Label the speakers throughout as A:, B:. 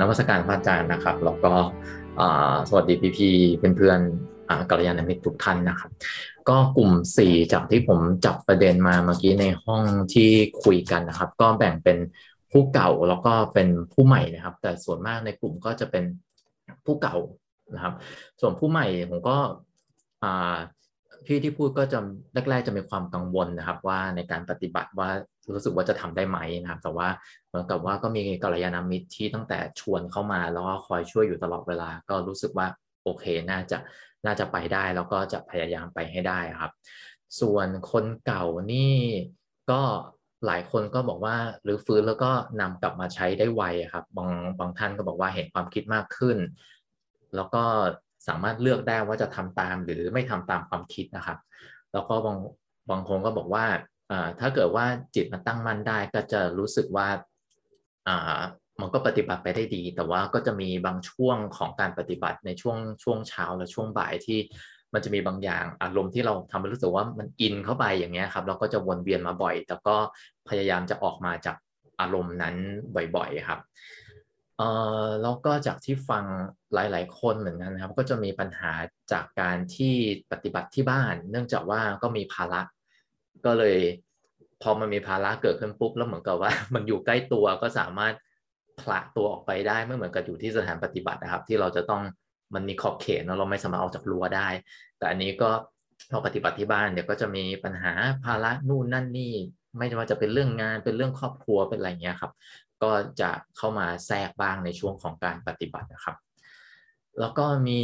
A: นวัตการพระอาจารย์นะครับ แล้วก็สวัสดีพี่ๆเพื่อนๆกัลยาณมิตรทุกท่านนะครับ ก็กลุ่ม 4 จากที่ผมจับประเด็นมาเมื่อกี้ในห้องที่คุยกันนะครับ ก็แบ่งเป็นผู้เก่าแล้วก็เป็นผู้ใหม่นะครับ แต่ส่วนมากในกลุ่มก็จะเป็นผู้เก่านะครับ ส่วนผู้ใหม่ผมก็ พี่ที่พูดก็จะแรก ๆ จะมีความกังวลนะครับ ว่าในการปฏิบัติว่ารู้สึกว่าจะทำได้ไหมนะครับ แต่ว่าเหมือนกับว่าก็มีกัลยาณมิตรที่ตั้งแต่ชวนเข้ามาแล้วก็คอยช่วยอยู่ตลอดเวลา ก็รู้สึกว่าโอเคน่าจะน่าจะไปได้แล้วก็จะพยายามไปให้ได้ครับ ส่วนคนเก่านี่ก็หลายคนก็บอกว่าหรือฟื้นแล้วก็นำกลับมาใช้ได้ไวครับบางบางท่านก็บอกว่าเห็นความคิดมากขึ้น แล้วก็ สามารถเลือกได้ว่าจะทำตามหรือไม่ทำตามความคิดนะครับ แล้วก็บางบางคนก็บอกว่าถ้าเกิดว่าจิตมันตั้งมั่นได้ก็จะรู้สึกว่ามันก็ปฏิบัติไปได้ดี แต่ว่าก็จะมีบางช่วงของการปฏิบัติในช่วงช่วงเช้าและช่วงบ่ายที่มันจะมีบางอย่างอารมณ์ที่เราทำให้รู้สึกว่ามันอินเข้าไปอย่างเงี้ยครับแล้วก็จะวนเวียนมาบ่อย แต่ก็พยายามจะออกมาจากอารมณ์นั้นบ่อยๆครับ เอ่อแล้วก็จากที่ฟังหลาย ๆ คนเหมือนกันนะครับ ก็จะมีปัญหาจากการที่ปฏิบัติที่บ้าน เนื่องจากว่าก็มีภาระ ก็เลยพอมันมีภาระเกิดขึ้นปุ๊บแล้วเหมือนกับว่า มันอยู่ใกล้ตัวก็สามารถผละตัวออกไปได้ไม่เหมือนกับอยู่ที่สถานปฏิบัตินะครับ ที่เราจะต้องมันมีขอบเขตเราไม่สามารถออกจากรั้วได้ แต่อันนี้ก็พอปฏิบัติที่บ้านเดี๋ยวก็จะมีปัญหาภาระนู่นนั่นนี่ ไม่ว่าจะเป็นเรื่องงานเป็นเรื่องครอบครัวเป็นอะไรเงี้ยครับ ก็จะเข้ามาแทรกบ้างในช่วงของการปฏิบัตินะครับ แล้วก็มี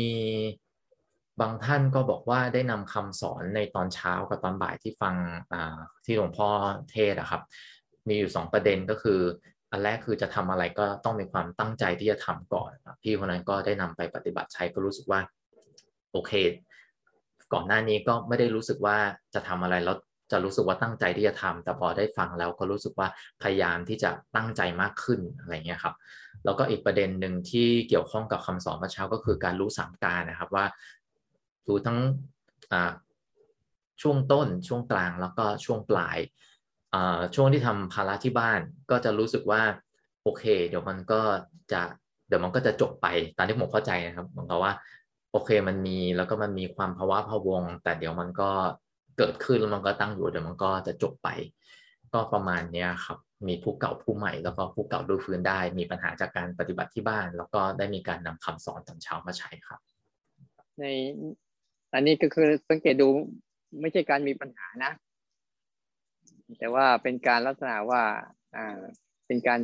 A: บางท่านก็บอกว่าได้นำคำสอนในตอนเช้ากับตอนบ่ายที่ฟังที่หลวงพ่อเทศนะครับ มีอยู่ 2 ประเด็นก็คือ อันแรกคือจะทำอะไรก็ต้องมีความตั้งใจที่จะทำก่อน พี่คนนั้นก็ได้นำไปปฏิบัติใช้ก็รู้สึกว่าโอเค ก่อนหน้านี้ก็ไม่ได้รู้สึกว่าจะทำอะไรแล้ว จะรู้สึกว่าตั้งใจที่จะทำแต่พอได้ฟังแล้วก็รู้สึกว่าพยายามที่จะตั้งใจมากขึ้นอะไรเงี้ยครับแล้วก็อีกประเด็นหนึ่งที่เกี่ยวข้องกับคำสอนเมื่อเช้าก็คือการรู้สามการนะครับว่าดูทั้งช่วงต้นช่วงกลางแล้วก็ช่วงปลายช่วงที่ทำภาระที่บ้านก็จะรู้สึกว่าโอเค เดี๋ยวมันก็จะเดี๋ยวมันก็จะจบไปตามที่ผมเข้าใจนะครับเหมือนกับว่าโอเคมันมีแล้วก็มันมีความภาวะพะวง แต่เดี๋ยวมันก็ เกิดขึ้นแล้วมันก็ตั้งอยู่เดี๋ยวมันก็จะจบไป ก็ประมาณนี้ครับ มีผู้เก่าผู้ใหม่ แล้วก็ผู้เก่าดูฟื้นได้ มีปัญหาจากการปฏิบัติที่บ้าน แล้วก็ได้มีการนำคำสอนตอนเช้ามาใช้ครับ
B: ในอันนี้ก็คือสังเกตดูไม่ใช่การมีปัญหานะ แต่ว่าเป็นการลักษณะว่าอ่าเป็นการ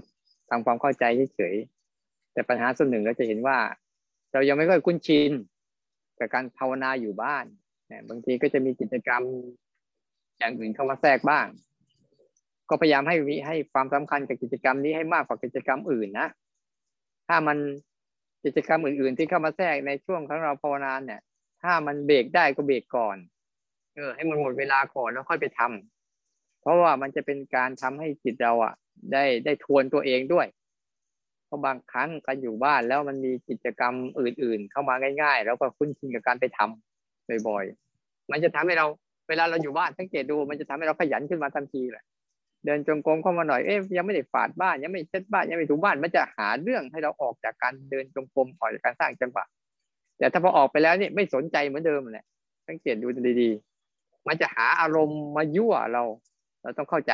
B: ทำความเข้าใจเฉยๆแต่ปัญหาส่วนหนึ่งเราจะเห็นว่า เรายังไม่ค่อยคุ้นชินกับการภาวนาอยู่บ้าน บางทีก็จะมีกิจกรรมอย่างอื่นเข้ามาแทรกบ้าง ก็พยายามให้ให้ความสำคัญกับกิจกรรมนี้ให้มากกว่ากิจกรรมอื่นนะถ้ามันกิจกรรมอื่น ๆ ที่เข้ามาแทรกในช่วงของเราภาวนานเนี่ย ถ้ามันเบรกได้ก็เบรกก่อน เออ ให้มันหมดเวลาก่อนแล้วค่อยไปทำเพราะว่ามันจะเป็นการทำให้จิตเราอะ ได้ได้ทวนตัวเองด้วยเพราะบางครั้งการอยู่บ้านแล้วมันมีกิจกรรมอื่น ๆ เข้ามาง่าย ๆ แล้วก็คุ้นชินกับการไปทำ บ่อยๆมันจะทำให้เราเวลาเราอยู่บ้านสังเกตดู มันจะทำให้เราขยันขึ้นมาทันทีแหละเดินจงกรมเข้ามาหน่อยเอ๊ยยังไม่ได้ฝาดบ้านยังไม่เช็ดบ้านยังไม่ถูบ้านมันจะหาเรื่องให้เราออกจากการเดินจงกรมออกจากการสร้างจังหวะแต่ถ้าพอออกไปแล้วนี่ไม่สนใจเหมือนเดิมแหละสังเกตดูดีๆ มันจะหาอารมณ์มายั่วเรา เราต้องเข้าใจ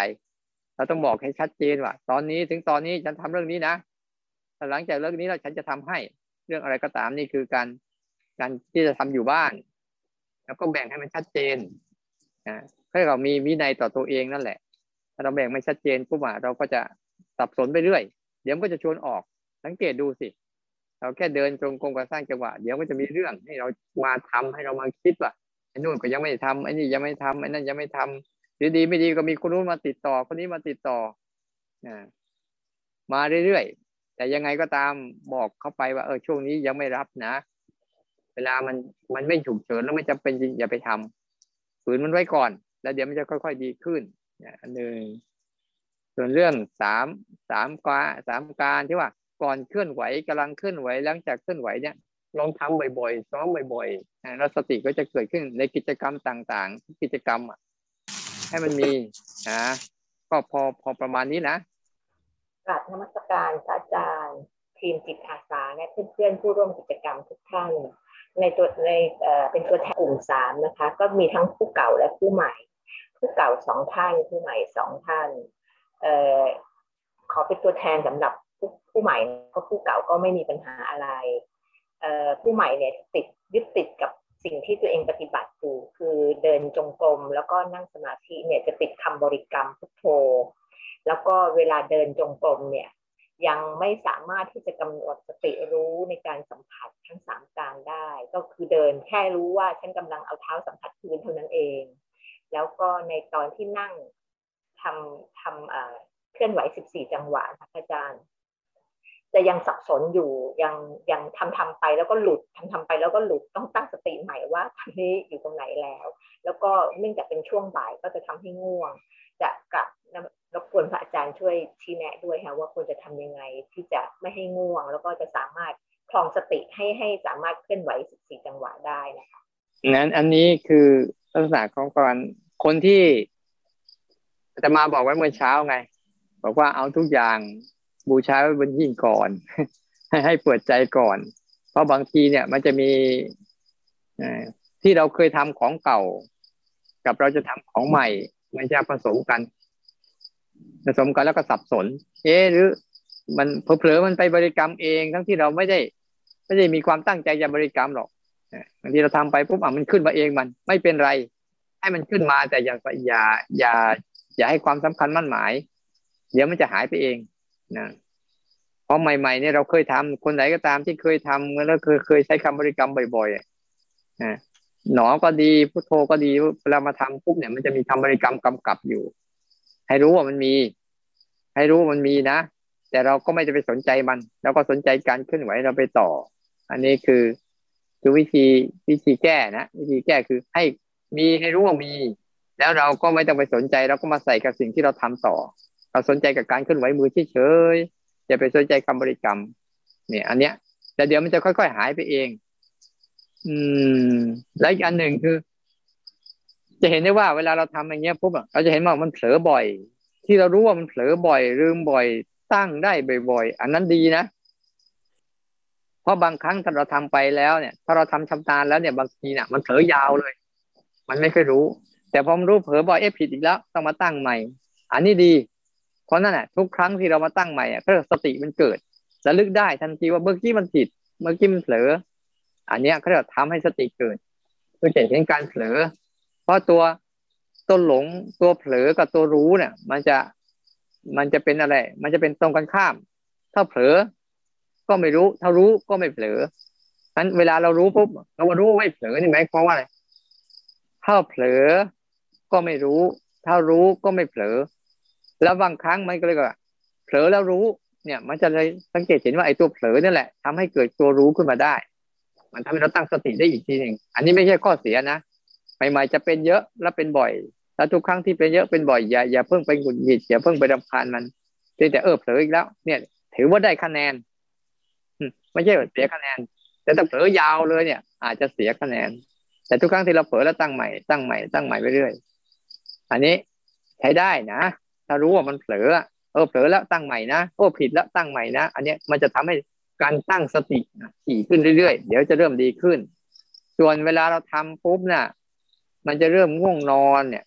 B: เราต้องบอกให้ชัดเจนว่าตอนนี้ถึงตอนนี้ฉันทำเรื่องนี้นะหลังจากเรื่องนี้แล้วฉันจะทำให้เรื่องอะไรก็ตามนี่คือการการที่จะทำอยู่บ้าน แล้วก็แบ่งให้มันชัดเจนนะให้เรามีวินัยต่อตัวเองนั่นแหละ ถ้าเราแบ่งไม่ชัดเจนปุ๊บอะเราก็จะสับสนไปเรื่อย เดี๋ยวก็จะชวนออก สังเกตดูสิ เราแค่เดินตรงกรมการสร้างจังหวะ เดี๋ยวก็จะมีเรื่องให้เรามาทำให้เรามาคิดว่าไอ้นู่นก็ยังไม่ทำไอ้นี่ยังไม่ทำไอ้นั่นยังไม่ทำดีดีไม่ดีก็มีคนนู้นมาติดต่อ คนนี้มาติดต่อนะมาเรื่อยๆ แต่ยังไงก็ตามบอกเขาไปว่าเออช่วงนี้ยังไม่รับนะ เวลามันมันไม่ฉุกเฉินแล้วไม่จำเป็นจริงอย่าไปทำฝืนมันไว้ก่อน แล้วเดี๋ยวมันจะค่อย ๆ ดีขึ้นอันหนึ่งส่วนเรื่องสามสามกาสามการที่ว่า ก่อนเคลื่อนไหวกำลังเคลื่อนไหวหลังจากเคลื่อนไหวเนี่ยลองทำบ่อยๆซ้อมบ่อยๆแล้วสติก็จะเกิดขึ้นในกิจกรรมต่างๆ กิจกรรมอะให้มันมีนะก็พอพอประมาณนี้นะ
C: กราบนมัสการพระอาจารย์ทีมจิตอาสาและเพื่อนๆผู้ร่วมกิจกรรมทุกท่าน ในตัวในเป็นตัวแทนกลุ่มสามนะคะ ก็มีทั้งผู้เก่าและผู้ใหม่ ผู้เก่าสองท่านผู้ใหม่สองท่านเออขอเป็นตัวแทนสำหรับผู้ผู้ใหม่ก็ผู้เก่าก็ไม่มีปัญหาอะไรเออผู้ใหม่เนี่ยติดยึดติดกับสิ่งที่ตัวเองปฏิบัติอยู่คือเดินจงกรมแล้วก็นั่งสมาธิเนี่ยจะติดคำบริกรรมพุทโธ แล้วก็เวลาเดินจงกรมเนี่ย ยังไม่สามารถที่จะกำหนดสติรู้ในการสัมผัสทั้งสามการได้ ก็คือเดินแค่รู้ว่าฉันกำลังเอาเท้าสัมผัสพื้นเท่านั้นเอง แล้วก็ในตอนที่นั่งทำทำเคลื่อนไหว 14 จังหวะค่ะอาจารย์จะยังสับสนอยู่ยังยังทำทำไปแล้วก็หลุดทำทำไปแล้วก็หลุดต้องตั้งสติใหม่ว่าทำนี้อยู่ตรงไหนแล้ว แล้วก็เนื่องจากเป็นช่วงบ่ายก็จะทำให้ง่วง จะกลับ รบกวนพระอาจารย์ช่วยชี้แนะด้วยค่ะว่าควรจะทำยังไงที่จะไม่ให้ง่วง แล้วก็จะสามารถคลองสติให้ให้สามารถเคลื่อนไหว14จังหวะได้นะคะ
B: นั้นอันนี้คือลักษณะของการคนที่จะมาบอกไว้เมื่อเช้าไง บอกว่าเอาทุกอย่างบูชาไว้บนยิ่งก่อน ให้ให้เปิดใจก่อน เพราะบางทีเนี่ยมันจะมีที่เราเคยทำของเก่า กับเราจะทำของใหม่ มันจะผสมกัน ผสมกันแล้วก็สับสน เอ๊หรือ มันเผลอมันไปบริกรรมเอง ทั้งที่เราไม่ได้ ไม่ได้มีความตั้งใจจะบริกรรมหรอกบางทีเราทำไปปุ๊บอะมันขึ้นมาเองมัน ไม่เป็นไร ให้มันขึ้นมาแต่อย่าอย่าอย่า อย่าให้ความสำคัญมั่นหมาย เดี๋ยวมันจะหายไปเองนะเพราะใหม่ๆเนี่ยเราเคยทำคนไหนก็ตามที่เคยทำแล้วเคยเคยใช้คำบริกรรมบ่อยๆนะหนอก็ดีพุทโธก็ดีเวลามาทำปุ๊บเนี่ยมันจะมีคำบริกรรมกำกับอยู่ ให้รู้ว่ามันมี ให้รู้ว่ามันมีนะ แต่เราก็ไม่จะไปสนใจมันเราก็สนใจการเคลื่อนไหวเราไปต่อ อันนี้คือคือวิธีวิธีแก้นะวิธีแก้คือให้มีให้รู้ว่ามี แล้วเราก็ไม่ต้องไปสนใจเราก็มาใส่กับสิ่งที่เราทำต่อ เราสนใจกับการเคลื่อนไหวมือเฉยๆอย่าไปสนใจคำบริกรรม เนี่ย อันเนี้ยแต่เดี๋ยวมันจะค่อยๆหายไปเอง อืม และอีกอันหนึ่งคือ จะเห็นได้ว่าเวลาเราทำอย่างเงี้ยปุ๊บเราจะเห็นว่ามันเผลอบ่อย ที่เรารู้ว่ามันเผลอบ่อย ลืมบ่อย ตั้งได้บ่อยๆอันนั้นดีนะเพราะบางครั้งถ้าเราทำไปแล้วเนี่ย ถ้าเราทำชำนาญแล้วเนี่ยบางทีเนี่ยมันเผลอยาวเลย มันไม่เคยรู้ แต่พอมันรู้เผลอบ่อยเอ๊ะผิดอีกแล้วต้องมาตั้งใหม่ อันนี้ดี เพราะนั่นแหละทุกครั้งที่เรามาตั้งใหม่อะก็สติมันเกิดระลึกได้ทันทีว่าเมื่อกี้มันผิด เมื่อกี้มันเผลอ อันนี้เขาจะทำให้สติเกิดเพื่อเห็นการเผลอ เพราะตัวตัวหลงตัวเผลอกับตัวรู้เนี่ย มันจะมันจะเป็นอะไร มันจะเป็นตรงกันข้าม ถ้าเผลอ ก็ไม่รู้ ถ้ารู้ก็ไม่เผลอนั้นเวลาเรารู้ปุ๊บเรารู้ไม่เผลอนี่ไหมายความว่าอะไรถ้าเผลอ ก็ไม่รู้ ถ้ารู้ก็ไม่เผลอ แล้วบางครั้งมันก็เลยก็เผลอแล้วรู้ เนี่ย มันจะเลยสังเกตเห็นว่าไอ้ตัวเผลอนี่แหละทำให้เกิดตัวรู้ขึ้นมาได้ มันทำให้เราตั้งสติได้อีกทีหนึ่งอันนี้ไม่ใช่ข้อเสียนะ ใหม่ๆจะเป็นเยอะแล้วเป็นบ่อย แล้วทุกครั้งที่เป็นเยอะเป็นบ่อยอย่าอย่าเพิ่งไปหงุดหงิดอย่าเพิ่งไปรำคาญมันเพียงแต่เออเผลออีกแล้ว เนี่ย ถือว่าได้คะแนนไม่ใช่เสียคะแนน แต่ถ้าเผลอยาวเลยเนี่ย อาจจะเสียคะแนน แต่ทุกครั้งที่เราเผลอแล้วตั้งใหม่ตั้งใหม่ตั้งใหม่ไปเรื่อยอันนี้ใช้ได้นะถ้ารู้ว่ามันเผลอเออเผลอแล้วตั้งใหม่นะโอ้ผิดแล้วตั้งใหม่นะอันนี้มันจะทำให้การตั้งสติถี่ขึ้นเรื่อยๆ เดี๋ยวจะเริ่มดีขึ้น ส่วนเวลาเราทำปุ๊บเนี่ย มันจะเริ่มง่วงนอนเนี่ย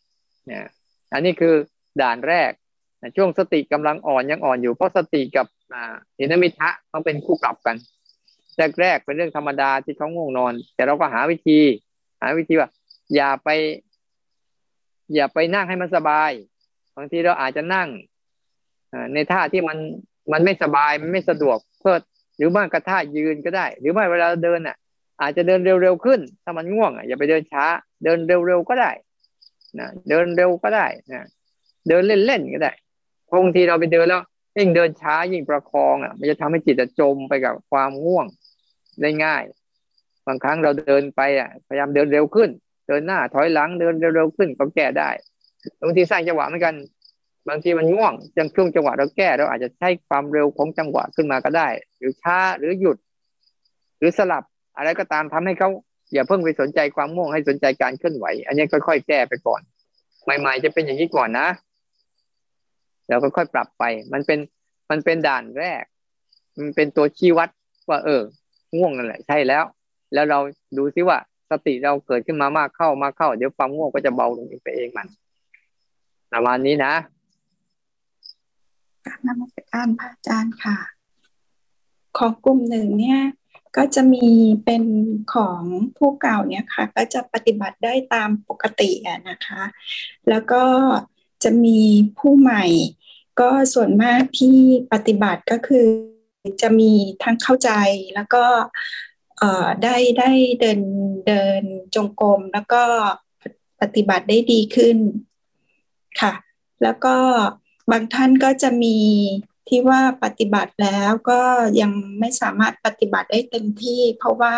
B: เนี่ยอันนี้คือด่านแรกช่วงสติกำลังอ่อนยังอ่อนอยู่เพราะสติกับอ่าเนมิทะเขาเป็นคู่ปรับกัน แรกๆเป็นเรื่องธรรมดาที่เขาง่วงนอน แต่เราก็หาวิธี หาวิธีว่า อย่าไป อย่าไปนั่งให้มันสบายบางทีเราอาจจะนั่งในท่าที่มันมันไม่สบายมันไม่สะดวกเพื่อหรือว่ากระท่ายืนก็ได้ หรือไม่เวลาเดินอะ อาจจะเดินเร็วๆขึ้น ถ้ามันง่วงอะอย่าไปเดินช้า เดินเร็วๆก็ได้นะเดินเร็วก็ได้นะเดินเล่นๆก็ได้บางทีเราไปเดินแล้วยิ่งเดินช้ายิ่งประคองอะ มันจะทำให้จิตจมไปกับความง่วงได้ง่าย บางครั้งเราเดินไปอะ พยายามเดินเร็วขึ้น เดินหน้าถอยหลังเดินเร็วๆขึ้นก็แก้ได้บางทีสร้างจังหวะเหมือนกัน บางทีมันง่วงจังช่วงจังหวะเราแก้เราอาจจะใช้ความเร็วของจังหวะขึ้นมาก็ได้ หรือช้าหรือหยุด หรือสลับอะไรก็ตามทำให้เขา อย่าเพิ่งไปสนใจความง่วงให้สนใจการเคลื่อนไหว อันนี้ค่อยๆแก้ไปก่อน ใหม่ ๆ จะเป็นอย่างนี้ก่อนนะแล้วก็ค่อยปรับไป มันเป็นมันเป็นด่านแรก มันเป็นตัวชี้วัดว่า เออ ง่วงนั่นแหละใช่แล้ว แล้วเราดูซิว่าสติเราเกิดขึ้นมามากเข้ามากเข้า เดี๋ยวความง่วงก็จะเบาลงไปเองมันประมาณนี้นะ
D: การนมัสการพระอาจารย์ค่ะ ของกลุ่มหนึ่งเนี่ย ก็จะมีเป็นของผู้เก่าเนี่ยค่ะ ก็จะปฏิบัติได้ตามปกติอะนะคะ แล้วก็จะมีผู้ใหม่ ก็ส่วนมากที่ปฏิบัติก็คือจะมีทั้งเข้าใจแล้วก็ได้ได้เดินเดินจงกรมแล้วก็ปฏิบัติได้ดีขึ้นค่ะ แล้วก็บางท่านก็จะมี ที่ว่าปฏิบัติแล้วก็ยังไม่สามารถปฏิบัติได้เต็มที่ เพราะว่า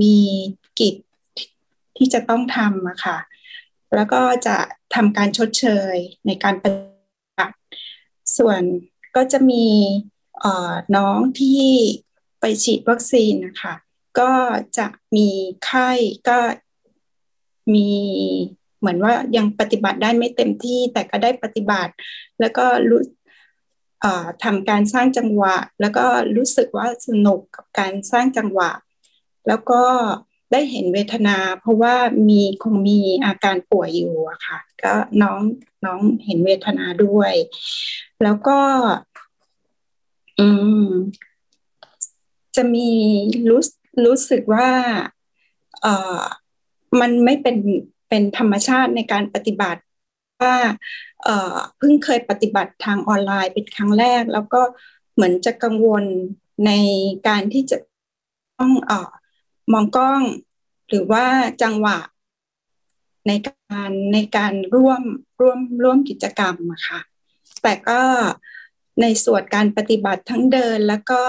D: มีกิจที่จะต้องทำอะค่ะ แล้วก็จะทำการชดเชยในการปฏิบัติ ส่วนก็จะมีน้องที่ไปฉีดวัคซีนนะคะก็จะมีไข้ก็มีเหมือนว่ายังปฏิบัติได้ไม่เต็มที่แต่ก็ได้ปฏิบัติ แล้วก็รู้ ทำการสร้างจังหวะ แล้วก็รู้สึกว่าสนุกกับการสร้างจังหวะ แล้วก็ได้เห็นเวทนา เพราะว่ามีคงมีอาการป่วยอยู่อะค่ะ ก็น้องน้องเห็นเวทนาด้วย แล้วก็ อืม จะมีรู้รู้สึกว่า เออมันไม่เป็นเป็นธรรมชาติในการปฏิบัติ ว่าเพิ่งเคยปฏิบัติทางออนไลน์เป็นครั้งแรก แล้วก็เหมือนจะกังวลในการที่จะต้องออมองกล้อง หรือว่าจังหวะในการในการร่วมร่วมร่วมกิจกรรมอะค่ะแต่ก็ในส่วนการปฏิบัติทั้งเดินแล้วก็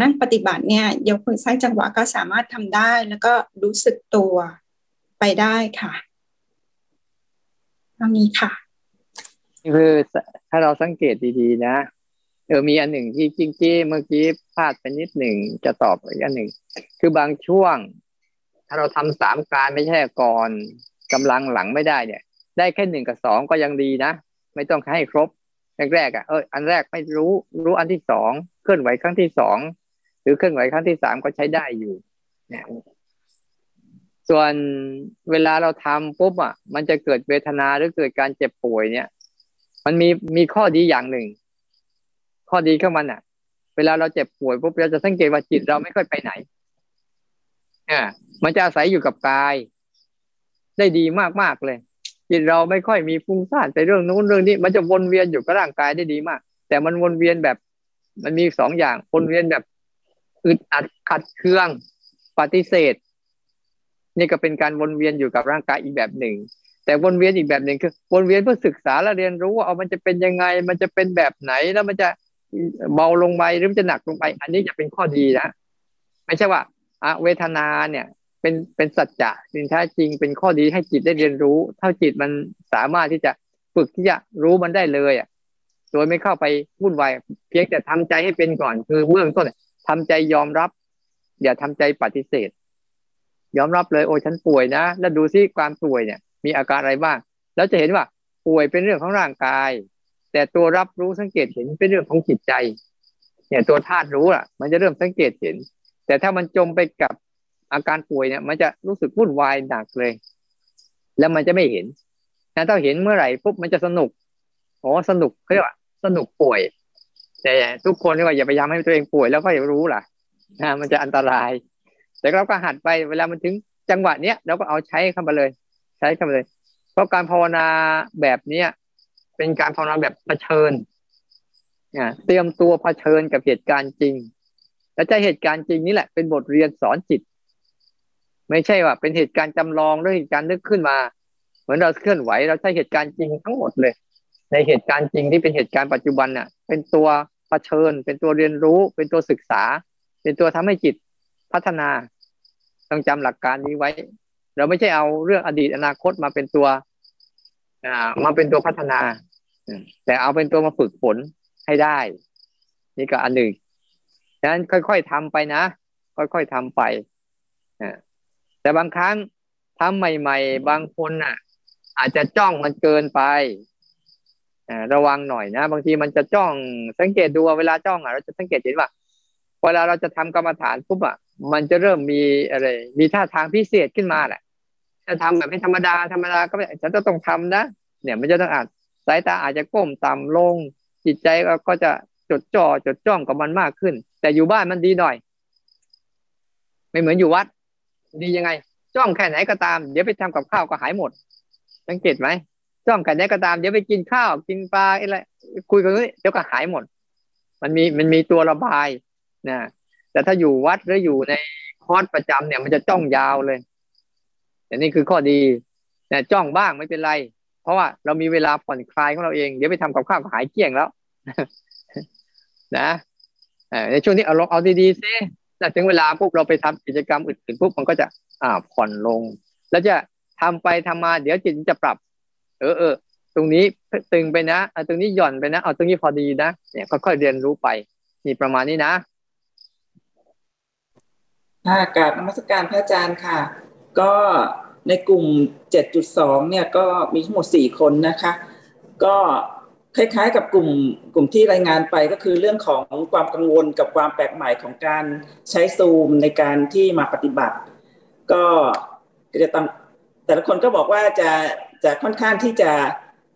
D: นั่งปฏิบัติเนี่ยยกมือสร้างจังหวะก็สามารถทำได้ แล้วก็รู้สึกตัวไปได้ค่ะ ตรงนี้ค่ะ
B: คือถ้าเราสังเกตดีๆนะเออมีอันหนึ่งที่จริงๆเมื่อกี้พลาดไปนิดหนึ่งจะตอบอีกอันหนึ่ง คือบางช่วง ถ้าเราทำสามการไม่ใช่ก่อนกำลังหลังไม่ได้เนี่ย ได้แค่หนึ่งกับสองก็ยังดีนะ ไม่ต้องให้ครบแรกๆอะเอออันแรกไม่รู้รู้อันที่สองเคลื่อนไหวครั้งที่สองหรือเคลื่อนไหวครั้งที่สามก็ใช้ได้อยู่เนี่ย ส่วนเวลาเราทำปุ๊บอะ มันจะเกิดเวทนาหรือเกิดการเจ็บป่วยเนี่ย มันมีมีข้อดีอย่างหนึ่ง ข้อดีของมันอะ เวลาเราเจ็บป่วยปุ๊บเราจะสังเกตว่าจิตเราไม่ค่อยไปไหนอ่ามันจะอาศัยอยู่กับกาย ได้ดีมากๆเลย จิตเราไม่ค่อยมีฟุ้งซ่านไปเรื่องนู้นเรื่องนี้ มันจะวนเวียนอยู่กับร่างกายได้ดีมาก แต่มันวนเวียนแบบ มันมีสองอย่างวนเวียนแบบอึดอัดขัดเคืองปฏิเสธ นี่ก็เป็นการวนเวียนอยู่กับร่างกายอีกแบบหนึ่ง แต่วนเวียนอีกแบบหนึ่งคือ วนเวียนเพื่อศึกษาและเรียนรู้ว่าเอามันจะเป็นยังไง มันจะเป็นแบบไหนแล้วมันจะเบาลงไปหรือมันจะหนักลงไป อันนี้จะเป็นข้อดีนะไม่ใช่ว่าอะเวทนาเนี่ยเป็นเป็นสัจจะเป็นแท้จริงเป็นข้อดีให้จิตได้เรียนรู้ถ้าจิตมันสามารถที่จะฝึกที่จะรู้มันได้เลยอะโดยไม่เข้าไปวุ่นวายเพียงแต่ทำใจให้เป็นก่อน คือเบื้องต้นทำใจยอมรับ อย่าทำใจปฏิเสธ ยอมรับเลยโอ้ฉันป่วยนะ แล้วดูซิความป่วยเนี่ย มีอาการอะไรบ้าง แล้วจะเห็นว่าป่วยเป็นเรื่องของร่างกาย แต่ตัวรับรู้สังเกตเห็นเป็นเรื่องของจิตใจ เนี่ยตัวธาตุรู้อะ มันจะเริ่มสังเกตเห็น แต่ถ้ามันจมไปกับอาการป่วยเนี่ย มันจะรู้สึกวุ่นวายหนักเลย แล้วมันจะไม่เห็นนะถ้าเห็นเมื่อไหร่ปุ๊บมันจะสนุกโอ้สนุกเขาเรียกว่าสนุกป่วย แต่ทุกคนเรียกว่าอย่าพยายามให้ตัวเองป่วยแล้วก็อย่ารู้ล่ะนะมันจะอันตราย แต่เราก็หัดไปเวลามันถึงจังหวะเนี้ยเราก็เอาใช้เข้ามาเลย ใช้เข้ามาเลย เพราะการภาวนาแบบเนี้ยเป็นการภาวนาแบบเผชิญเนี่ยเตรียมตัวเผชิญกับเหตุการณ์จริง และใจเหตุการณ์จริงนี่แหละเป็นบทเรียนสอนจิต ไม่ใช่ว่าเป็นเหตุการณ์จำลองหรือเหตุการณ์นึกขึ้นมา เหมือนเราเคลื่อนไหวเราใช้เหตุการณ์จริงทั้งหมดเลย ในเหตุการณ์จริงที่เป็นเหตุการณ์ปัจจุบันน่ะ เป็นตัวเผชิญ เป็นตัวเรียนรู้ เป็นตัวศึกษา เป็นตัวทำให้จิตพัฒนา ต้องจำหลักการนี้ไว้ เราไม่ใช่เอาเรื่องอดีตอนาคตมาเป็นตัวอ่ามาเป็นตัวพัฒนา แต่เอาเป็นตัวมาฝึกฝนให้ได้ นี่ก็อันหนึ่งดังนั้นค่อยๆทำไปนะ ค่อยๆทำไปแต่บางครั้งทำใหม่ ๆ บางคนน่ะ อาจจะจ้องมันเกินไประวังหน่อยนะ บางทีมันจะจ้องสังเกตดูเวลาจ้องอะเราจะสังเกตเห็นว่าเวลาเราจะทำกรรมฐานปุ๊บอะ มันจะเริ่มมีอะไร มีท่าทางพิเศษขึ้นมาแหละจะทำแบบไม่ธรรมดาธรรมดาก็ไม่ฉันจะต้องทำนะเนี่ยมันจะต้องอาจสายตาอาจจะก้มต่ำลง จิตใจก็จะจดจ่อจดจ้องกับมันมากขึ้น แต่อยู่บ้านมันดีหน่อย ไม่เหมือนอยู่วัด ดียังไง จ้องแค่ไหนก็ตาม เดี๋ยวไปทำกับข้าวก็หายหมด สังเกตไหมจ้องแค่ไหนก็ตาม เดี๋ยวไปกินข้าว กินปลาอะไรคุยกันนี้เดี๋ยวก็หายหมด มันมีมันมีตัวระบายนะ แต่ถ้าอยู่วัดหรืออยู่ในคอร์สประจำเนี่ย มันจะจ้องยาวเลยแต่นี่คือข้อดีนะจ้องบ้างไม่เป็นไร เพราะว่าเรามีเวลาผ่อนคลายของเราเอง เดี๋ยวไปทำกับข้าวหายเกลี้ยงแล้ว นะในช่วงนี้เอาลงเอาดีๆซิแต่ถึงเวลาปุ๊บเราไปทำกิจกรรมอื่นๆปุ๊บมันก็จะ อ่าผ่อนลง แล้วจะทำไปทำมา เดี๋ยวจิตจะปรับ เออเออตรงนี้ตึงไปนะตรงนี้หย่อนไปนะ เอาตรงนี้พอดีนะ เนี่ยค่อยๆเรียนรู้ไป นี่ประมาณนี้นะ
E: ค่ะกราบนมัสการพระอาจารย์ค่ะ ก็ในกลุ่ม 7.2 เนี่ยก็มีทั้งหมด 4 คนนะคะ ก็คล้ายๆ กับกลุ่มกลุ่มที่รายงานไปก็คือเรื่องของความกังวลกับความแปลกใหม่ของการใช้ซูมในการที่มาปฏิบัติ ก็จะต้องแต่ละคนก็บอกว่าจะจะค่อนข้างที่จะ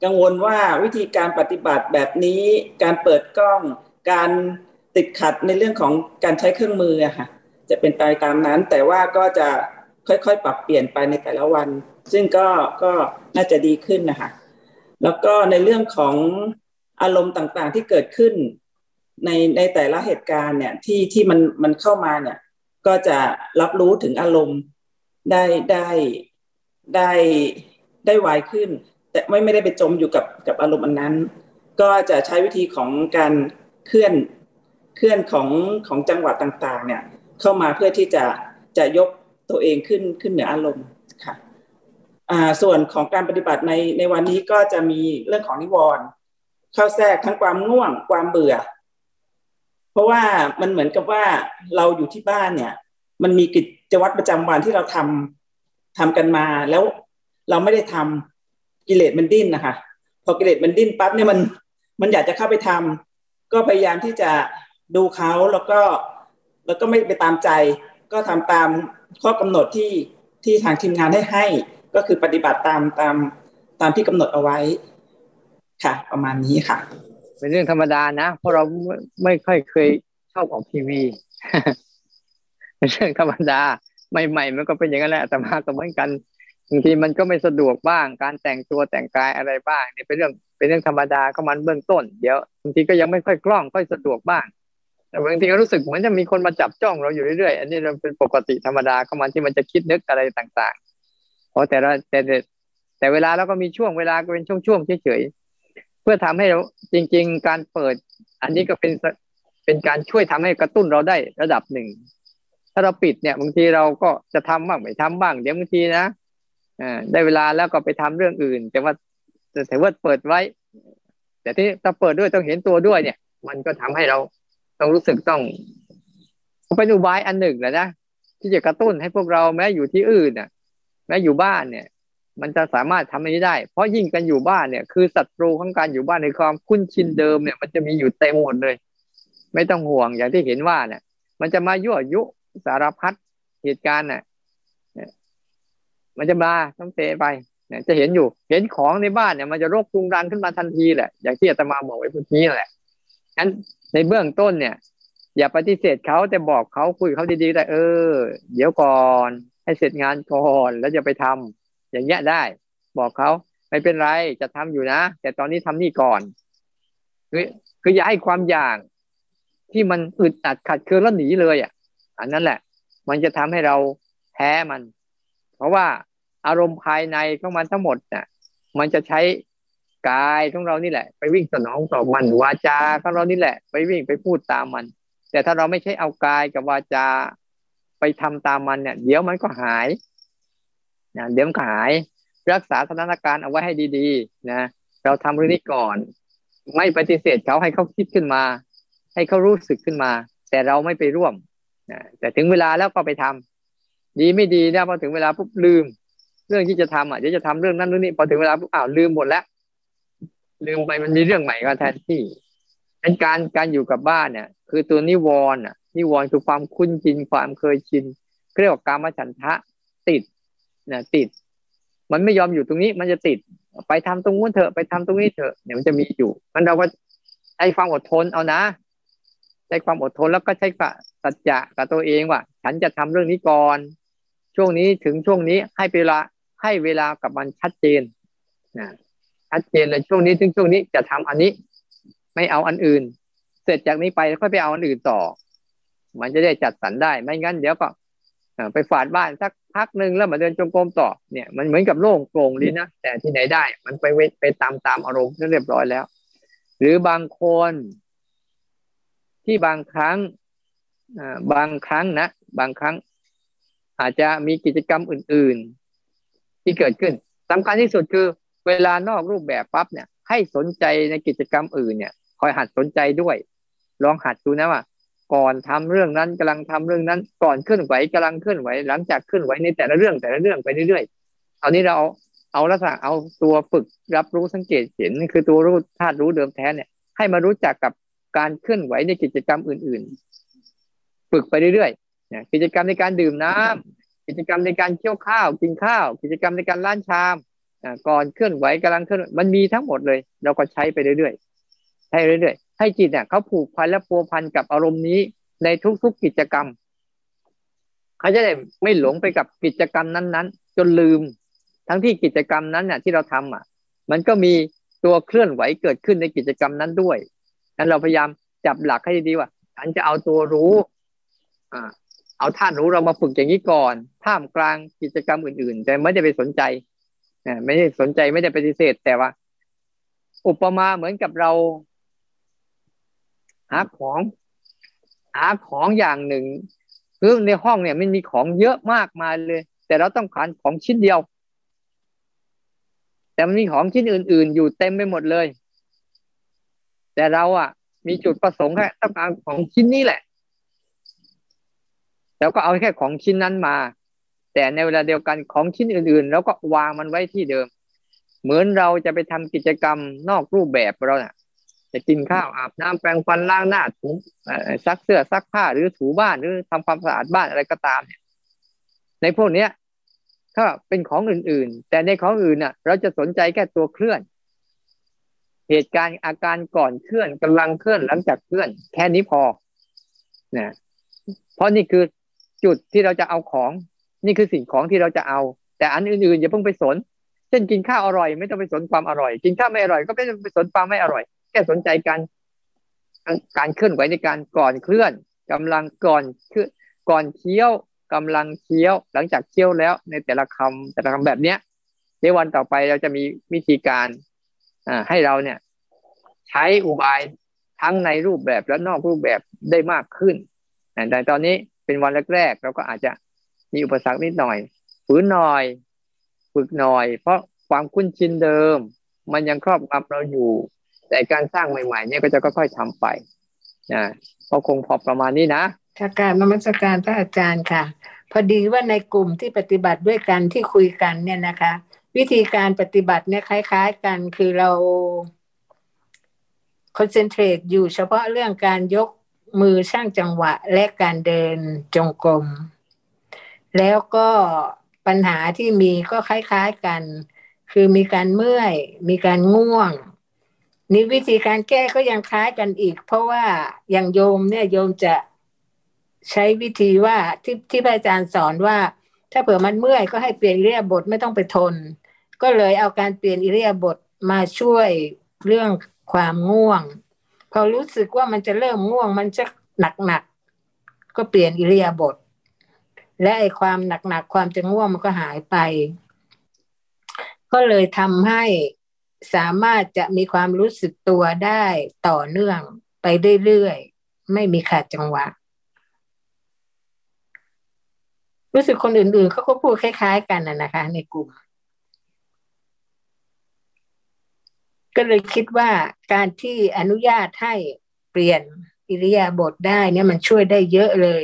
E: กังวลว่าวิธีการปฏิบัติแบบนี้การเปิดกล้องการติดขัดในเรื่องของการใช้เครื่องมือค่ะ จะเป็นไปตามนั้น แต่ว่าก็จะค่อยๆ ปรับเปลี่ยนไปในแต่ละวัน ซึ่งก็ก็น่าจะดีขึ้นนะคะแล้วก็ในเรื่องของอารมณ์ต่างๆที่เกิดขึ้นในในแต่ละเหตุการณ์เนี่ยที่ที่มันมันเข้ามาเนี่ย ก็จะรับรู้ถึงอารมณ์ได้ได้ได้ได้ไวขึ้น แต่ไม่ไม่ได้ไปจมอยู่กับกับอารมณ์อันนั้น ก็จะใช้วิธีของการเคลื่อนเคลื่อนของของจังหวะต่างๆ เนี่ย เข้ามาเพื่อที่จะจะยกตัวเองขึ้นขึ้นเหนืออารมณ์ค่ะส่วนของการปฏิบัติในในวันนี้ก็จะมีเรื่องของนิวรณ์เข้าแทรกทั้งความง่วงความเบื่อ เพราะว่ามันเหมือนกับว่าเราอยู่ที่บ้านเนี่ย มันมีกิจวัตรประจำวันที่เราทำทำกันมา แล้วเราไม่ได้ทำกิเลสมันดิ้นนะคะพอกิเลสมันดิ้นปั๊บเนี่ยมันมันอยากจะเข้าไปทำก็พยายามที่จะดูเขาแล้วก็ แล้วก็ไม่ไปตามใจ ก็ทำตามข้อกำหนดที่ที่ทางทีมงานให้ให้ ก็คือปฏิบัติตามตามตามที่กำหนดเอาไว้ ค่ะ ประมาณนี้ค่ะ
B: เป็นเรื่องธรรมดานะ เพราะเราไม่ค่อยเคยชอบออกทีวีเป็นเรื่องธรรมดาใหม่ๆมันก็เป็นอย่างนั้นแหละแต่มาก็เหมือนกันบางทีมันก็ไม่สะดวกบ้าง การแต่งตัวแต่งกายอะไรบ้างนี่เป็นเรื่องเป็นเรื่องธรรมดาก็มันเบื้องต้น เดี๋ยวบางทีก็ยังไม่ค่อยคล่องค่อยสะดวกบ้าง แต่บางทีก็รู้สึกเหมือนจะมีคนมาจับจ้องเราอยู่เรื่อยๆ อันนี้เราเป็นปกติธรรมดาข้ามาที่มันจะคิดนึกอะไรต่างๆเพราะแต่ละแต่แต่เวลาเราก็มีช่วงเวลาก็เป็นช่วงๆเฉยๆเพื่อทำให้เราจริง ๆ การเปิด อันนี้ก็เป็นเป็นการช่วยทำให้กระตุ้นเราได้ระดับหนึ่งถ้าเราปิดเนี่ยบางทีเราก็จะทำบ้างไม่ทำบ้างเดี๋ยวบางทีนะอ่าได้เวลาแล้วก็ไปทำเรื่องอื่น แต่ว่าแต่ว่าเปิดไว้ แต่ที่ถ้าเปิดด้วยต้องเห็นตัวด้วยเนี่ย มันก็ทำให้เรา ต้องรู้สึกต้องเป็นอุบายอันหนึ่งแหละนะที่จะกระตุ้นให้พวกเราแม้อยู่ที่อื่นน่ะ แม้อยู่บ้านเนี่ย มันจะสามารถทำอันนี้ได้ เพราะยิ่งกันอยู่บ้านเนี่ย คือศัตรูของการอยู่บ้านในความคุ้นชินเดิมเนี่ย มันจะมีอยู่เต็มหมดเลย ไม่ต้องห่วงอย่างที่เห็นว่าเนี่ย มันจะมายั่วยุสารพัดเหตุการณ์น่ะมันจะมาต้องเตะไปเนี่ยจะเห็นอยู่ เห็นของในบ้านเนี่ย มันจะรกรุงรังขึ้นมาทันทีแหละ อย่างที่อาตมาบอกไว้เมื่อกี้แหละงั้น ในเบื้องต้นเนี่ย อย่าปฏิเสธเขาแต่บอกเขาคุยเขาดีๆแต่เออ เดี๋ยวก่อน ให้เสร็จงานก่อนแล้วจะไปทำอย่างเงี้ยได้ บอกเขาไม่เป็นไรจะทำอยู่นะ แต่ตอนนี้ทำนี่ก่อนคือคืออย่าให้ความอยากที่มันอึดอัดขัดเคืองแล้วหนีเลยอะ อันนั้นแหละ มันจะทำให้เราแพ้มัน เพราะว่าอารมณ์ภายในของมันทั้งหมดน่ะ มันจะใช้ กายของเรานี่แหละ ไปวิ่งสนองต่อมันวาจาของเรานี่แหละ ไปวิ่งไปพูดตามมัน แต่ถ้าเราไม่ใช่เอากายกับวาจา ไปทำตามมันเนี่ย เดี๋ยวมันก็หายนะเดี๋ยวมันก็หาย รักษาสถานการณ์เอาไว้ให้ดีๆ นะเราทำเรื่องนี้ก่อน ไม่ปฏิเสธเขาให้เขาคิดขึ้นมา ให้เขารู้สึกขึ้นมา แต่เราไม่ไปร่วมนะแต่ถึงเวลาแล้วก็ไปทำดีไม่ดีนะพอถึงเวลาปุ๊บลืม เรื่องที่จะทำอะเดี๋ยวจะทำเรื่องนั้นเรื่องนี้พอถึงเวลาปุ๊บอ้าวลืมหมดแล้ว ลืมไปมันมีเรื่องใหม่ก็แทนที่เป็นการการอยู่กับบ้านเนี่ย คือตัวนิวรณ์อะนิวรณ์คือความคุ้นชินความเคยชินเรียกว่าการมาฉันทะติดนะติด มันไม่ยอมอยู่ตรงนี้ มันจะติด ไปทำตรงนู้นเถอะไปทำตรงนี้เถอะเนี่ยมันจะมีอยู่ มันเราก็ใช้ความอดทนเอานะใช้ความอดทนแล้วก็ใช้สัจจะกับตัวเองว่า ฉันจะทำเรื่องนี้ก่อน ช่วงนี้ถึงช่วงนี้ให้เวลาให้เวลากับมันชัดเจนนะ ชัดเจนเลยช่วงนี้ถึงช่วงนี้จะทำอันนี้ ไม่เอาอันอื่น เสร็จจากนี้ไปค่อยไปเอาอันอื่นต่อ มันจะได้จัดสรรได้ไม่งั้นเดี๋ยวก็ไปฝาดบ้านสักพักหนึ่งแล้วมาเดินจงกรมต่อเนี่ย มันเหมือนกับโล่งโปร่งดีนะแต่ที่ไหนได้ มันไปไปตามตามอารมณ์เรียบร้อยแล้ว หรือบางคนที่บางครั้งบางครั้งนะบางครั้ง อาจจะมีกิจกรรมอื่น ๆ ที่เกิดขึ้นสำคัญที่สุดคือ เวลานอกรูปแบบปั๊บเนี่ย ให้สนใจในกิจกรรมอื่นเนี่ย คอยหัดสนใจด้วย ลองหัดดูนะว่า ก่อนทำเรื่องนั้นกำลังทำเรื่องนั้น ก่อนเคลื่อนไหวกำลังเคลื่อนไหว หลังจากเคลื่อนไหวในแต่ละเรื่องแต่ละเรื่องไปเรื่อยๆตอนนี้เราเอาลักษณะเอาตัวฝึกรับรู้สังเกตเห็น คือตัวรู้ธาตุรู้เดิมแท้เนี่ย ให้มารู้จักกับการเคลื่อนไหวในกิจกรรมอื่น ๆ ฝึกไปเรื่อยๆกิจกรรมในการดื่มน้ำกิจกรรมในการเคี่ยวข้าวกินข้าว กิจกรรมในการล้างชาม ก่อนเคลื่อนไหวกำลังเคลื่อนมันมีทั้งหมดเลย เราก็ใช้ไปเรื่อยๆใช้เรื่อยๆให้จิตเนี่ยเขาผูกพันและพัวพันกับอารมณ์นี้ในทุกๆกิจกรรมเขาจะได้ไม่หลงไปกับกิจกรรมนั้น ๆ จนลืม ทั้งที่กิจกรรมนั้นเนี่ยที่เราทำอะ มันก็มีตัวเคลื่อนไหวเกิดขึ้นในกิจกรรมนั้นด้วยนั้นเราพยายามจับหลักให้ดีว่าฉันจะเอาตัวรู้อ่าเอาท่านรู้เรามาฝึกอย่างนี้ก่อน ท่ามกลางกิจกรรมอื่น ๆ แต่ไม่ได้ไปสนใจ ไม่ได้สนใจไม่ได้ปฏิเสธ แต่ว่า อุปมาเหมือนกับเรา หาของหาของอย่างหนึ่งคือในห้องเนี่ยมันมีของเยอะมากมายเลย แต่เราต้องการของชิ้นเดียว แต่มันมีของชิ้นอื่น ๆ อยู่เต็มไปหมดเลย แต่เราอะ มีจุดประสงค์แค่ต้องการของชิ้นนี้แหละแล้วก็เอาแค่ของชิ้นนั้นมา แต่ในเวลาเดียวกันของชิ้นอื่นๆ แล้วก็วางมันไว้ที่เดิม เหมือนเราจะไปทำกิจกรรมนอกรูปแบบเราเนี่ยจะกินข้าวอาบน้ำแปรงฟันล้างหน้าถูซักเสื้อซักผ้าหรือถูบ้านหรือทำความสะอาดบ้านอะไรก็ตามเนี่ย ในพวกเนี้ยก็เป็นของอื่นๆ แต่ในของอื่นน่ะ เราจะสนใจแค่ตัวเคลื่อน เหตุการณ์อาการก่อนเคลื่อนกำลังเคลื่อนหลังจากเคลื่อน แค่นี้พอนะเพราะนี่คือจุดที่เราจะเอาของ นี่คือสิ่งของที่เราจะเอา แต่อันอื่นๆอย่าเพิ่งไปสน เช่นกินข้าวอร่อย ไม่ต้องไปสนความอร่อย กินข้าวไม่อร่อย ก็ไม่ต้องไปสนความไม่อร่อย แค่สนใจการการเคลื่อนไหวในการก่อนเคลื่อนกำลังก่อนคือก่อนเคี้ยวกำลังเคี้ยว หลังจากเคี้ยวแล้ว ในแต่ละคำแต่ละคำแบบเนี้ยในวันต่อไปเราจะมีวิธีการอ่าให้เราเนี่ย ใช้อุบายทั้งในรูปแบบและนอกรูปแบบได้มากขึ้นแต่ตอนนี้เป็นวันแรกๆเราก็อาจจะ มีอุปสรรคนิดหน่อยฝืนหน่อย ฝึกหน่อย เพราะความคุ้นชินเดิม มันยังครอบงำเราอยู่ แต่การสร้างใหม่ ๆ เนี่ยก็จะค่อยๆทำไปนะก็คงพอประมาณนี้นะ
F: ถ้าการนมัสการพระอาจารย์ค่ะ พอดีว่าในกลุ่มที่ปฏิบัติด้วยกันที่คุยกันเนี่ยนะคะ วิธีการปฏิบัติเนี่ยคล้าย ๆ กันคือเราคอนเซนเทรตอยู่เฉพาะเรื่องการยกมือช่างจังหวะและการเดินจงกรม แล้วก็ปัญหาที่มีก็คล้ายๆกัน คือมีการเมื่อย มีการง่วง นี่วิธีการแก้ก็ยังคล้ายกันอีก เพราะว่าอย่างโยมเนี่ยโยมจะใช้วิธีว่าที่ที่พระอาจารย์สอนว่า ถ้าเผื่อมันเมื่อยก็ให้เปลี่ยนอิเลียบทไม่ต้องไปทน ก็เลยเอาการเปลี่ยนอิเลียบทมาช่วยเรื่องความง่วง พอรู้สึกว่ามันจะเริ่มง่วงมันจะหนักหนักก็เปลี่ยนอิเลียบท และไอความหนักหนักความจะง่วงมันก็หายไป ก็เลยทำให้สามารถจะมีความรู้สึกตัวได้ต่อเนื่องไปเรื่อยๆ ไม่มีขาดจังหวะ รู้สึกคนอื่นๆเขาก็พูดคล้าย ๆ กันนะคะ ในกลุ่ม ก็เลยคิดว่าการที่อนุญาตให้เปลี่ยนอิริยาบถได้เนี่ยมันช่วยได้เยอะเลย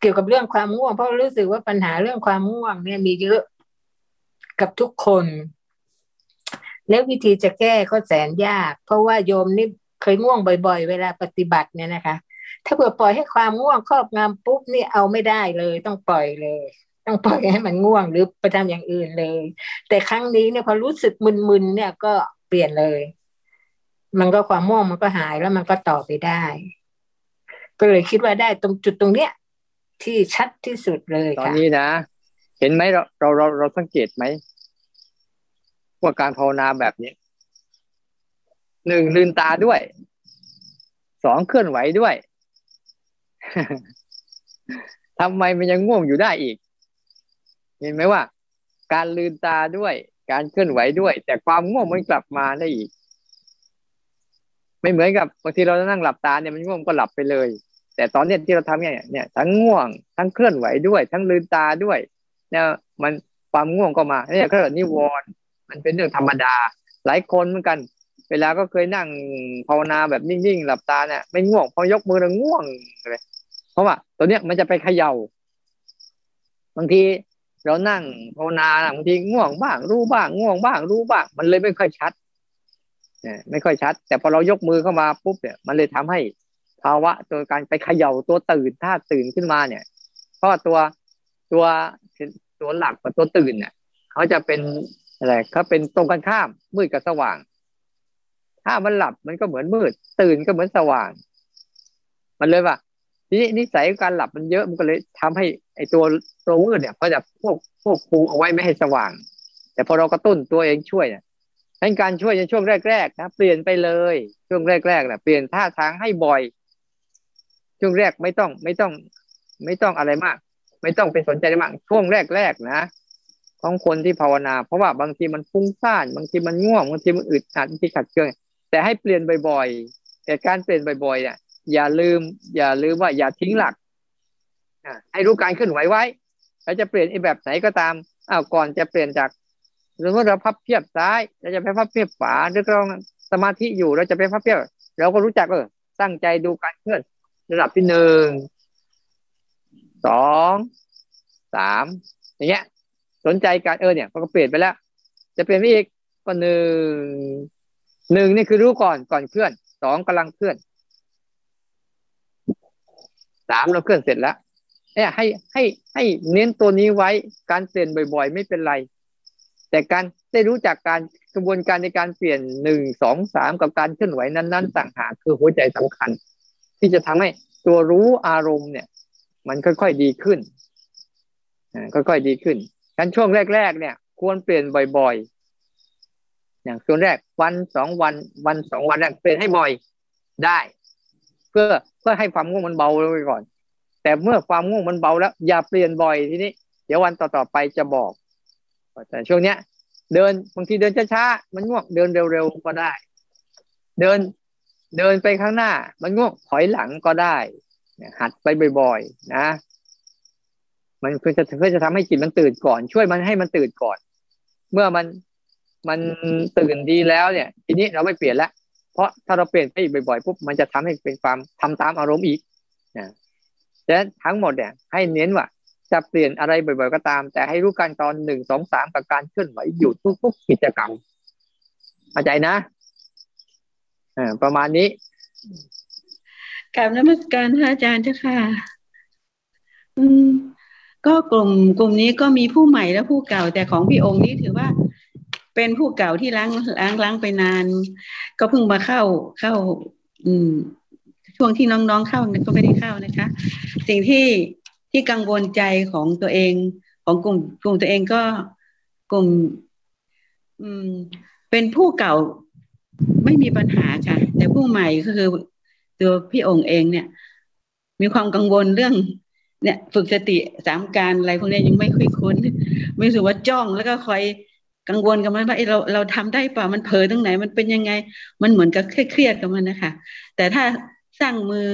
F: เกี่ยวกับเรื่องความง่วง เพราะรู้สึกว่าปัญหาเรื่องความง่วง เนี่ยมีเยอะกับทุกคน แล้ววิธีจะแก้ก็แสนยาก เพราะว่าโยมนี่เคยง่วงบ่อย ๆ เวลาปฏิบัติเนี่ยนะคะ ถ้าเผื่อปล่อยให้ความง่วงครอบงำปุ๊บนี่เอาไม่ได้เลย ต้องปล่อยเลย ต้องปล่อยให้มันง่วงหรือไปทำอย่างอื่นเลย แต่ครั้งนี้เนี่ยพอรู้สึกมึนๆเนี่ยก็เปลี่ยนเลย มันก็ความง่วงมันก็หายแล้วมันก็ต่อไปได้ ก็เลยคิดว่าได้ตรงจุดตรงเนี้ย ที่ชัดที่สุดเลย
B: ตอนนี้นะ เห็นไหมเราเราเราเราสังเกตไหมว่าการภาวนาแบบนี้หนึ่งลืนตาด้วยสองเคลื่อนไหวด้วยทำไมมันยังง่วงอยู่ได้อีก เห็นไหมว่า การลืนตาด้วย การเคลื่อนไหวด้วย แต่ความง่วงมันกลับมาได้อีก ไม่เหมือนกับบางทีเรานั่งหลับตาเนี่ยมันง่วงก็หลับไปเลย แต่ตอนเนี้ยที่เราทำเนี่ยเนี่ยทั้งง่วงทั้งเคลื่อนไหวด้วย ทั้งลืนตาด้วยเนี่ยมันความง่วงก็มาเนี่ยเขาเรียกนิวรณ์มันเป็นเรื่องธรรมดา หลายคนเหมือนกัน เวลาก็เคยนั่งภาวนาแบบนิ่งๆหลับตาเนี่ยไม่ง่วงพอยกมือแล้วง่วงเลยเพราะว่าตัวเนี้ยมันจะไปเขย่าบางทีเรานั่งภาวนาบางทีง่วงบ้าง รู้บ้าง ง่วงบ้าง รู้บ้าง มันเลยไม่ค่อยชัดเนี่ยไม่ค่อยชัด แต่พอเรายกมือเข้ามาปุ๊บเนี่ย มันเลยทำให้ ภาวะตัวการไปเขย่าตัวตื่นถ้าตื่นขึ้นมาเนี่ย เพราะตัวตัวตัวหลักกับตัวตื่นเนี่ยเขาจะเป็นอะไรเขาเป็นตรงกันข้ามมืดกับสว่าง ถ้ามันหลับมันก็เหมือนมืด ตื่นก็เหมือนสว่าง มันเลยว่านี้นิสัยการหลับมันเยอะมันก็เลยทำให้ไอตัวตัวมืดเนี่ยเขาจะพวกพวกคุมเอาไว้ไม่ให้สว่าง แต่พอเรากระตุ้นตัวเองช่วยเนี่ยให้การช่วยในช่วงแรกๆนะเปลี่ยนไปเลยช่วงแรกๆนะเปลี่ยนท่าทางให้บ่อย ช่วงแรกไม่ต้องไม่ต้อง ไม่ต้องอะไรมาก ไม่ต้องไปสนใจมาก ช่วงแรกๆนะของคนที่ภาวนา เพราะว่าบางทีมันฟุ้งซ่านบางทีมันง่วงบางทีมันอึดอัดบางทีขัดเคืองแต่ให้เปลี่ยนบ่อยๆแต่การเปลี่ยนบ่อยๆเนี่ยอย่าลืม อย่าลืมว่าอย่าทิ้งหลักให้รู้การเคลื่อนไหวไว้เราจะเปลี่ยนอ้แบบไหนก็ตามอ้าวก่อนจะเปลี่ยนจากหรือว่าเราพับเพียบซ้ายเราจะไปพับเพียบขวาหรือเราสมาธิอยู่เราจะไปพับเพียบเราก็รู้จักเออตั้งใจดูการเคลื่อน ระดับที่หนึ่งสองสามอย่างเงี้ย สนใจการเออเนี่ยก็เปลี่ยนไปแล้ว จะเปลี่ยนไปอีกก็หนึ่งหนึ่งนี่คือรู้ก่อนก่อนเคลื่อนสองกำลังเคลื่อนสามเราเคลื่อนเสร็จแล้วเนี่ยให้ให้ให้เน้นตัวนี้ไว้การเปลี่ยนบ่อย ๆ ไม่เป็นไร แต่การได้รู้จักการกระบวนการในการเปลี่ยนหนึ่งสองสามกับการเคลื่อนไหวนั้นๆต่างหากคือหัวใจสำคัญ ที่จะทำให้ตัวรู้อารมณ์เนี่ย มันค่อยๆดีขึ้นค่อยๆดีขึ้นกันช่วงแรก ๆ เนี่ย ควรเปลี่ยนบ่อยๆ อย่างช่วงแรกวันสองวันวันสองวันแรกเปลี่ยนให้บ่อยได้ เพื่อเพื่อให้ความง่วงมันเบาลงไปก่อน แต่เมื่อความง่วงมันเบาแล้ว อย่าเปลี่ยนบ่อยทีนี้ เดี๋ยววันต่อๆไปจะบอกแต่ช่วงเนี้ย เดินบางทีเดินช้าๆมันง่วงเดินเร็วๆก็ได้ เดิน เดินไปข้างหน้า มันง่วงถอยหลังก็ได้ หัดไปบ่อยๆ นะ มันเพื่อจะเพื่อจะทำให้จิตมันตื่นก่อน ช่วยมันให้มันตื่นก่อน เมื่อมันมันตื่นดีแล้วเนี่ย ทีนี้เราไม่เปลี่ยนล้วเพราะถ้าเราเปลี่ยนไปบ่อยๆปุ๊บมันจะทำให้เป็นความทำตามอารมณ์อีกนะดังนั้นทั้งหมดเนี่ย ให้เน้นว่าจะเปลี่ยนอะไรบ่อยๆก็ตาม แต่ให้รู้การตอนหนึ่งสองสามกับการเคลื่อนไหวอยู่ทุกๆกิจกรรมเข้าใจนะ ประมาณนี้
G: กราบนมัสการพระอาจารย์เจ้าค่ะ อืม ก็กลุ่มกลุ่มนี้ก็มีผู้ใหม่และผู้เก่า แต่ของพี่องค์นี้ถือว่า เป็นผู้เก่าที่ล้างล้างล้างไปนาน ก็เพิ่งมาเข้าเข้า อืม ช่วงที่น้องๆเข้าก็ไม่ได้เข้านะคะ สิ่งที่ที่กังวลใจของตัวเอง ของกลุ่ม กลุ่มตัวเองก็กลุ่ม อืม เป็นผู้เก่า ไม่มีปัญหาค่ะ แต่ผู้ใหม่ก็คือตัวพี่องค์เองเนี่ย มีความกังวลเรื่อง เนี่ย ฝึกสติสามการอะไรพวกนี้ยังไม่ค่อยคุ้นไม่รู้สึกว่าจ้องแล้วก็คอยกังวลกับมันว่าเราเราทำได้เปล่ามันเผลอตรงไหน มันเป็นยังไง มันเหมือนกับเครียดกับมันนะคะ แต่ถ้าสร้างมือ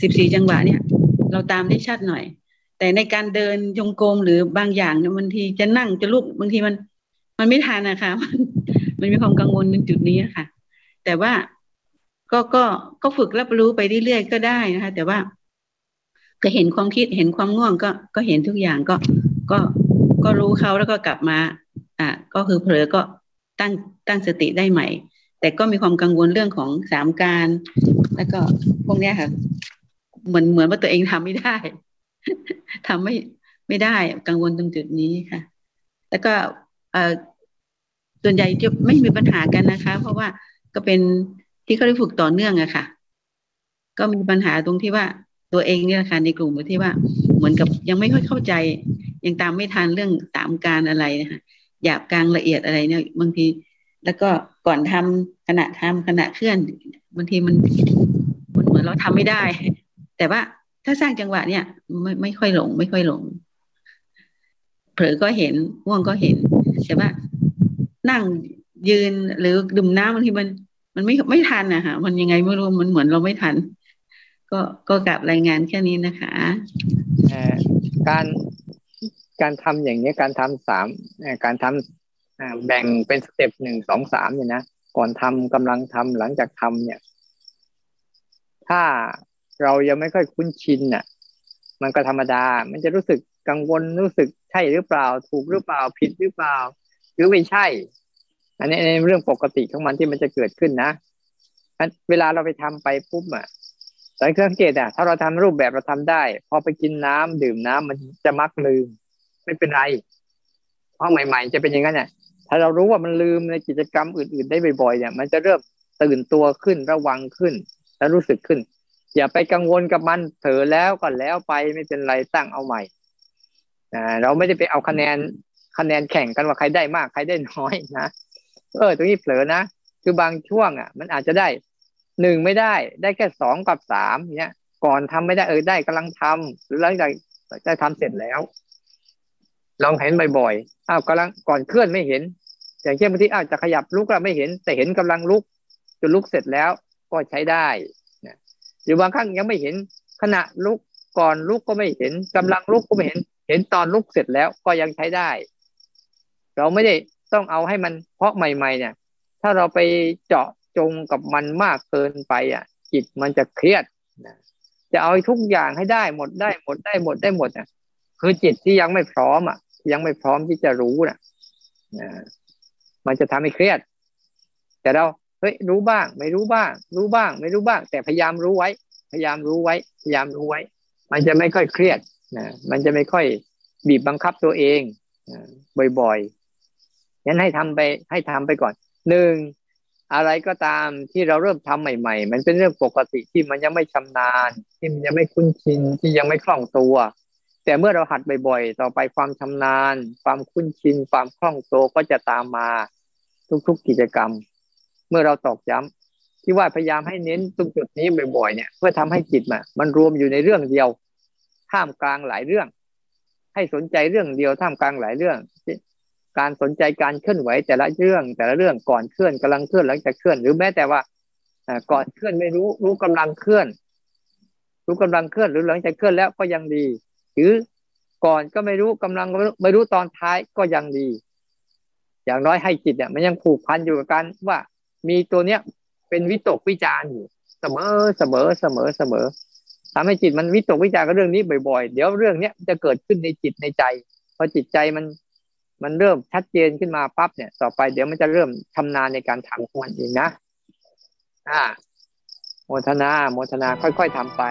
G: สิบสี่จังหวะเนี่ย เราตามได้ชัดหน่อย แต่ในการเดินยงกลมหรือบางอย่างเนี่ยบางทีจะนั่งจะลุกบางทีมัน มันไม่ทันนะคะ มันมันมีความกังวลในจุดนี้ค่ะ แต่ว่าก็ก็ก็ฝึกรับรู้ไปเรื่อยๆก็ได้นะคะ แต่ว่า ก็เห็นความคิดเห็นความง่วงก็ก็เห็นทุกอย่างก็ก็ก็รู้เขาแล้วก็กลับมา อะก็คือเผลอก็ตั้งตั้งสติได้ใหม่ แต่ก็มีความกังวลเรื่องของสามการ แล้วก็พวกเนี้ยค่ะ เหมือนเหมือนว่าตัวเองทำไม่ได้ทำไม่ไม่ได้กังวลตรงจุดนี้ค่ะ แล้วก็เออส่วนใหญ่จะไม่มีปัญหากันนะคะ เพราะว่า ก็เป็นที่เขาได้ฝึกต่อเนื่องอะค่ะ ก็มีปัญหาตรงที่ว่าตัวเองเนี่ยค่ะในกลุ่มที่ว่า เหมือนกับยังไม่ค่อยเข้าใจ ยังตามไม่ทันเรื่องตามการอะไรนะคะหยาบกลางละเอียดอะไรเนี่ยบางที แล้วก็ก่อนทำขณะทำขณะเคลื่อนบางทีมันมันเหมือนเราทำไม่ได้ แต่ว่าถ้าสร้างจังหวะเนี่ย ไม่ไม่ค่อยหลง ไม่ค่อยหลง เผลอก็เห็นง่วงก็เห็นแต่ว่านั่ง ยืนหรือดื่มน้ำบางทีมัน มันไม่ไม่ทันนะคะมันยังไงไม่รู้มันเหมือนเราไม่ทัน ก็ก็กลับรายงานแค่นี้นะคะ
B: การการทำอย่างนี้การทำสามการทำแบ่งเป็นสเต็ปหนึ่งสองสามเนี่ยนะก่อนทำกำลังทำหลังจากทำเนี่ย ถ้าเรายังไม่ค่อยคุ้นชินน่ะ มันก็ธรรมดา มันจะรู้สึกกังวลรู้สึกใช่หรือเปล่า ถูกหรือเปล่าผิดหรือเปล่า หรือไม่ใช่ อันนี้ในเรื่องปกติของมันที่มันจะเกิดขึ้นนะเวลาเราไปทำไปปุ๊บอะสังเกตอะถ้าเราทำรูปแบบเราทำได้ พอไปกินน้ำดื่มน้ำมันจะมักลืม ไม่เป็นไรเพราะใหม่ ๆ จะเป็นอย่างนั้นเนี่ยถ้าเรารู้ว่ามันลืมในกิจกรรมอื่น ๆ ได้บ่อยๆเนี่ย มันจะเริ่มตื่นตัวขึ้นระวังขึ้น แล้วรู้สึกขึ้น อย่าไปกังวลกับมันเถอแล้วก็แล้วไปไม่เป็นไรตั้งเอาใหม่เราไม่ได้ไปเอาคะแนนคะแนนแข่งกันว่าใครได้มากใครได้น้อยนะ เออ ตรงนี้เผลอนะ คือบางช่วงอะ มันอาจจะได้หนึ่งไม่ได้ ได้แค่สองกับสามเนี้ย ก่อนทำไม่ได้เออได้กำลังทำหรือหลังจากได้ทำเสร็จแล้ว ลองเห็นบ่อยๆอ้าวกำลังก่อนเคลื่อนไม่เห็น อย่างเช่นบางทีอ้าวจะขยับลุกแล้วไม่เห็น แต่เห็นกำลังลุกจนลุกเสร็จแล้วก็ใช้ได้นะหรือบางครั้งยังไม่เห็นขณะลุกก่อนลุกก็ไม่เห็นกำลังลุกก็ไม่เห็น เห็นตอนลุกเสร็จแล้วก็ยังใช้ได้ เราไม่ได้ ต้องเอาให้มันเพราะใหม่ ๆ เนี่ย ถ้าเราไปเจาะจงกับมันมากเกินไปอะ จิตมันจะเครียดนะจะเอาทุกอย่างให้ได้หมดได้หมดได้หมดได้หมดอะคือจิตที่ยังไม่พร้อมอะ ยังไม่พร้อมที่จะรู้นะนะมันจะทำให้เครียด แต่เราเฮ้ยรู้บ้าง ไม่รู้บ้าง รู้บ้าง ไม่รู้บ้าง แต่พยายามรู้ไว้ พยายามรู้ไว้ พยายามรู้ไว้ มันจะไม่ค่อยเครียดนะมันจะไม่ค่อยบีบบังคับตัวเองบ่อยๆ งั้นให้ทำไปให้ทำไปก่อนหนึ่งอะไรก็ตามที่เราเริ่มทำใหม่ ๆ มันเป็นเรื่องปกติที่มันยังไม่ชำนาญ ที่มันยังไม่คุ้นชินที่ยังไม่คล่องตัว แต่เมื่อเราหัดบ่อยๆ ต่อไปความชำนาญ ความคุ้นชิน ความคล่องตัวก็จะตามมาทุกๆกิจกรรม เมื่อเราตอกย้ำที่ว่าพยายามให้เน้นตรงจุดนี้บ่อยๆเนี่ย เพื่อทำให้จิตมมันรวมอยู่ในเรื่องเดียวท่ามกลางหลายเรื่อง ให้สนใจเรื่องเดียวท่ามกลางหลายเรื่อง การสนใจการเคลื่อนไหวแต่ละเรื่องแต่ละเรื่องก่อนเคลื่อนกำลังเคลื่อนหลังจากเคลื่อน หรือแม้แต่ว่าก่อนเคลื่อนไม่รู้รู้กำลังเคลื่อน รู้กำลังเคลื่อนหรือหลังจากเคลื่อนแล้วก็ยังดี หรือก่อนก็ไม่รู้กำลังไม่รู้ตอนท้ายก็ยังดี อย่างน้อยให้จิตเนี่ยมันยังผูกพันอยู่กับการว่ามีตัวเนี้ยเป็นวิตกวิจารณ์อยู่เสมอเสมอเสมอเสมอทำให้จิตมันวิตกวิจารณ์กับเรื่องนี้บ่อยๆ เดี๋ยวเรื่องเนี้ยจะเกิดขึ้นในจิตในใจ พอจิตใจมัน มันเริ่มชัดเจนขึ้นมาปั๊บเนี่ย ต่อไปเดี๋ยวมันจะเริ่มชำนาญในการทำของมันเองนะอ่าโมทนาโมทนาค่อย ๆทำไป